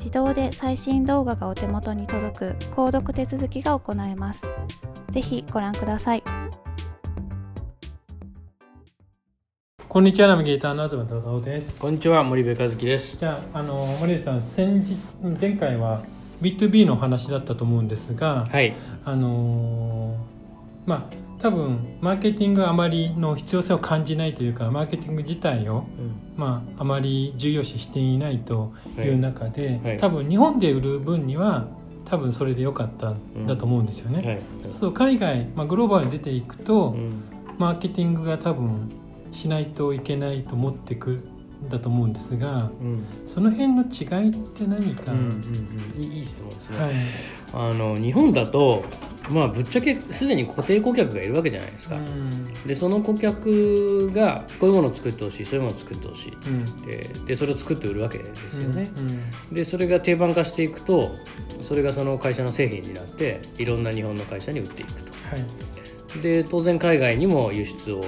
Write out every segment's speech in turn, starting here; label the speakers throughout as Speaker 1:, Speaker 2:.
Speaker 1: 自動で最新動画がお手元に届く購読手続きが行えます。ぜひご覧ください。
Speaker 2: こんにちは、ナビゲーターの東忠夫です。
Speaker 3: こんにちは、森部和樹です。
Speaker 2: じゃあ、あの森部さん、先日前回は B2B の話だったと思うんですが、
Speaker 3: はい、
Speaker 2: あのまあ多分マーケティングあまりの必要性を感じないというかマーケティング自体を、うん、まあ、あまり重要視していないという中で、はい。はい、多分日本で売る分には多分それでよかったん。だと思うんですよね。うんはい、そう海外、まあ、グローバルに出ていくと、うん、マーケティングが多分しないといけないと思ってくだと思うんですが、うん、その辺の違いって何か、うん
Speaker 3: うんうん、いい質問ですね、はい、あの日本だとまあぶっちゃけすでに固定顧客がいるわけじゃないですか、うん、でその顧客がこういうものを作ってほしいそういうものを作ってほしい、うん、ででそれを作って売るわけですよね、うん、でそれが定番化していくとそれがその会社の製品になっていろんな日本の会社に売っていくと、はい、で当然海外にも輸出を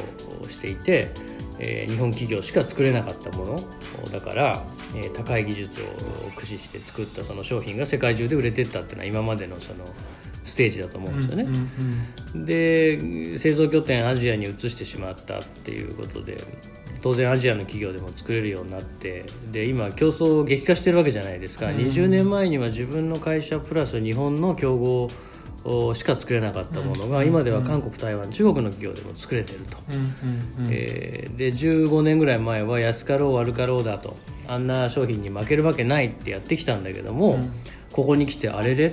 Speaker 3: していてえー、日本企業しか作れなかったものだから、えー、高い技術を駆使して作ったその商品が世界中で売れてったっていうのは今までのそのステージだと思うんですよね。で製造拠点アジアに移してしまったっていうことで当然アジアの企業でも作れるようになってで今競争激化してるわけじゃないですか、うん、20年前には自分の会社プラス日本の競合しか作れなかったものが、今では韓国台湾中国の企業でも作れてると、えー、で15年ぐらい前は安かろう悪かろうだとあんな商品に負けるわけないってやってきたんだけども、ここに来てあれれ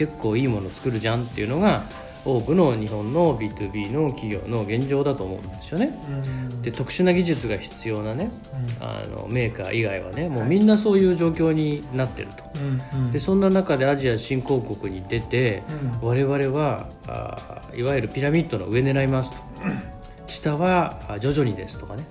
Speaker 3: 結構いいもの作るじゃんっていうのが多くの日本の B2B の企業の現状だと思うんですよね。で特殊な技術が必要なね、あのメーカー以外はねもうみんなそういう状況になってると。でそんな中でアジア新興国に出て、我々はあいわゆるピラミッドの上狙いますと。下は徐々にですとかね、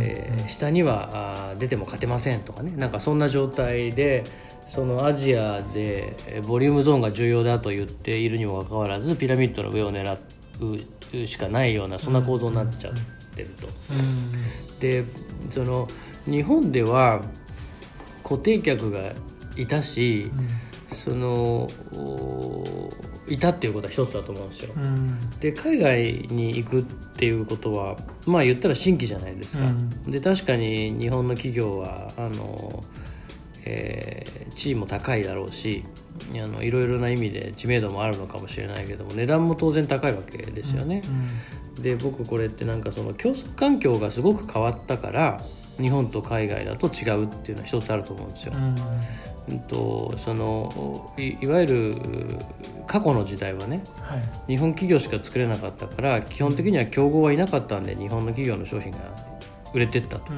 Speaker 3: え下にはあ出ても勝てませんとかね。なんかそんな状態でそのアジアでボリュームゾーンが重要だと言っているにもかかわらずピラミッドの上を狙うしかないようなそんな構造になっちゃってると。でその日本では固定客がいたし、そのいたっていうことは一つだと思うんですよ。で海外に行くっていうことはまあ言ったら新規じゃないですか。で確かに日本の企業はあのえー、地位も高いだろうしあのいろいろな意味で知名度もあるのかもしれないけども値段も当然高いわけですよね。うんうん、で僕これってなんかその競争環境がすごく変わったから日本と海外だと違うっていうのは一つあると思うんですよ。うんうんとそのいいわゆる過去の時代はね、はい、日本企業しか作れなかったから基本的には競合はいなかったんで日本の企業の商品が売れてったと。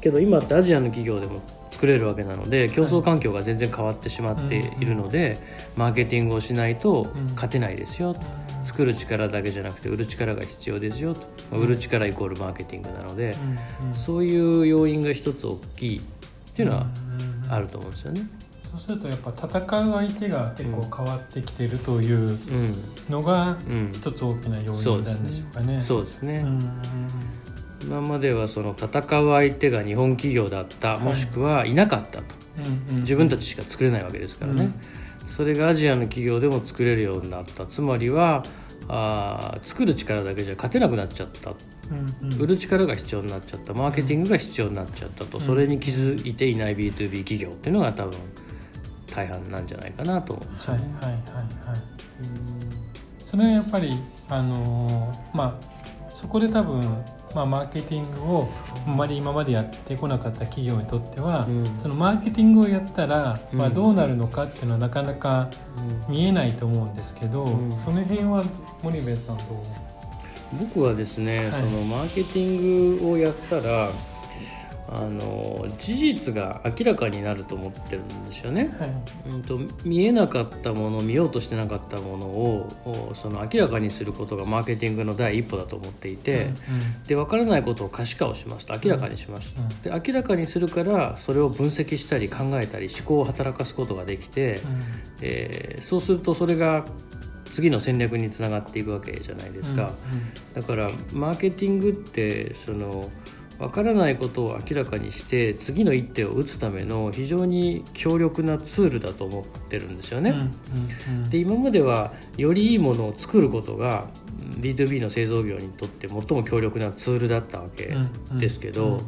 Speaker 3: けど今ってアジアの企業でも作れるわけなので競争環境が全然変わってしまっているので、マーケティングをしないと勝てないですよと、作る力だけじゃなくて売る力が必要ですよと、売る力イコールマーケティングなので、そういう要因が一つ大きいっていうのはあると思うんですよね。
Speaker 2: そうするとやっぱ戦う相手が結構変わってきてるというのが一つ大きな要因なんでしょうかね。
Speaker 3: そうですね。今まではその戦う相手が日本企業だった、もしくはいなかったと、自分たちしか作れないわけですからね、それがアジアの企業でも作れるようになった。つまりはあ作る力だけじゃ勝てなくなっちゃった、うんうん、売る力が必要になっちゃった。マーケティングが必要になっちゃったと、うん、それに気づいていない B2B 企業っていうのが多分大半なんじゃないかなと思うんですよね。はいはいはいはい、
Speaker 2: それはやっぱりあのー、まあそこで多分まあ、マーケティングをあまり今までやってこなかった企業にとっては、うん、そのマーケティングをやったら、まあ、どうなるのかっていうのはなかなか見えないと思うんですけど、うん、その辺は森部さんどう？
Speaker 3: 僕はですね、はい、そのマーケティングをやったらあの事実が明らかになると思ってるんですよね、はい、うんと、見えなかったもの見ようとしてなかったものをその明らかにすることがマーケティングの第一歩だと思っていて、うんうん、で分からないことを可視化をしますと明らかにします、うんうん、で明らかにするからそれを分析したり考えたり思考を働かすことができて、うん、えー、そうするとそれが次の戦略につながっていくわけじゃないですか、うんうん、だからマーケティングってその分からないことを明らかにして次の一手を打つための非常に強力なツールだと思ってるんですよね。うんうんうん、で今まではよりいいものを作ることが B2B の製造業にとって最も強力なツールだったわけですけど、うんうんうん、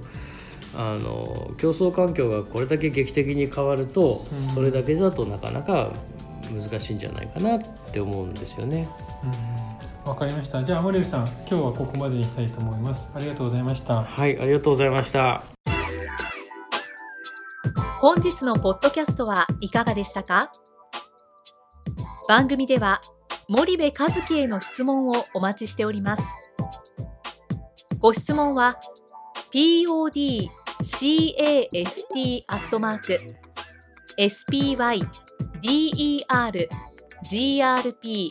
Speaker 3: あの競争環境がこれだけ劇的に変わると、それだけだとなかなか難しいんじゃないかなって思うんですよね。
Speaker 2: うんわかりました。じゃあ森部さん、今日はここまでにしたいと思います。ありがとうございました。
Speaker 3: はい、ありがとうございました。
Speaker 4: 本日のポッドキャストはいかがでしたか？番組では森部一樹への質問をお待ちしております。ご質問は podcast アットマーク spydergrp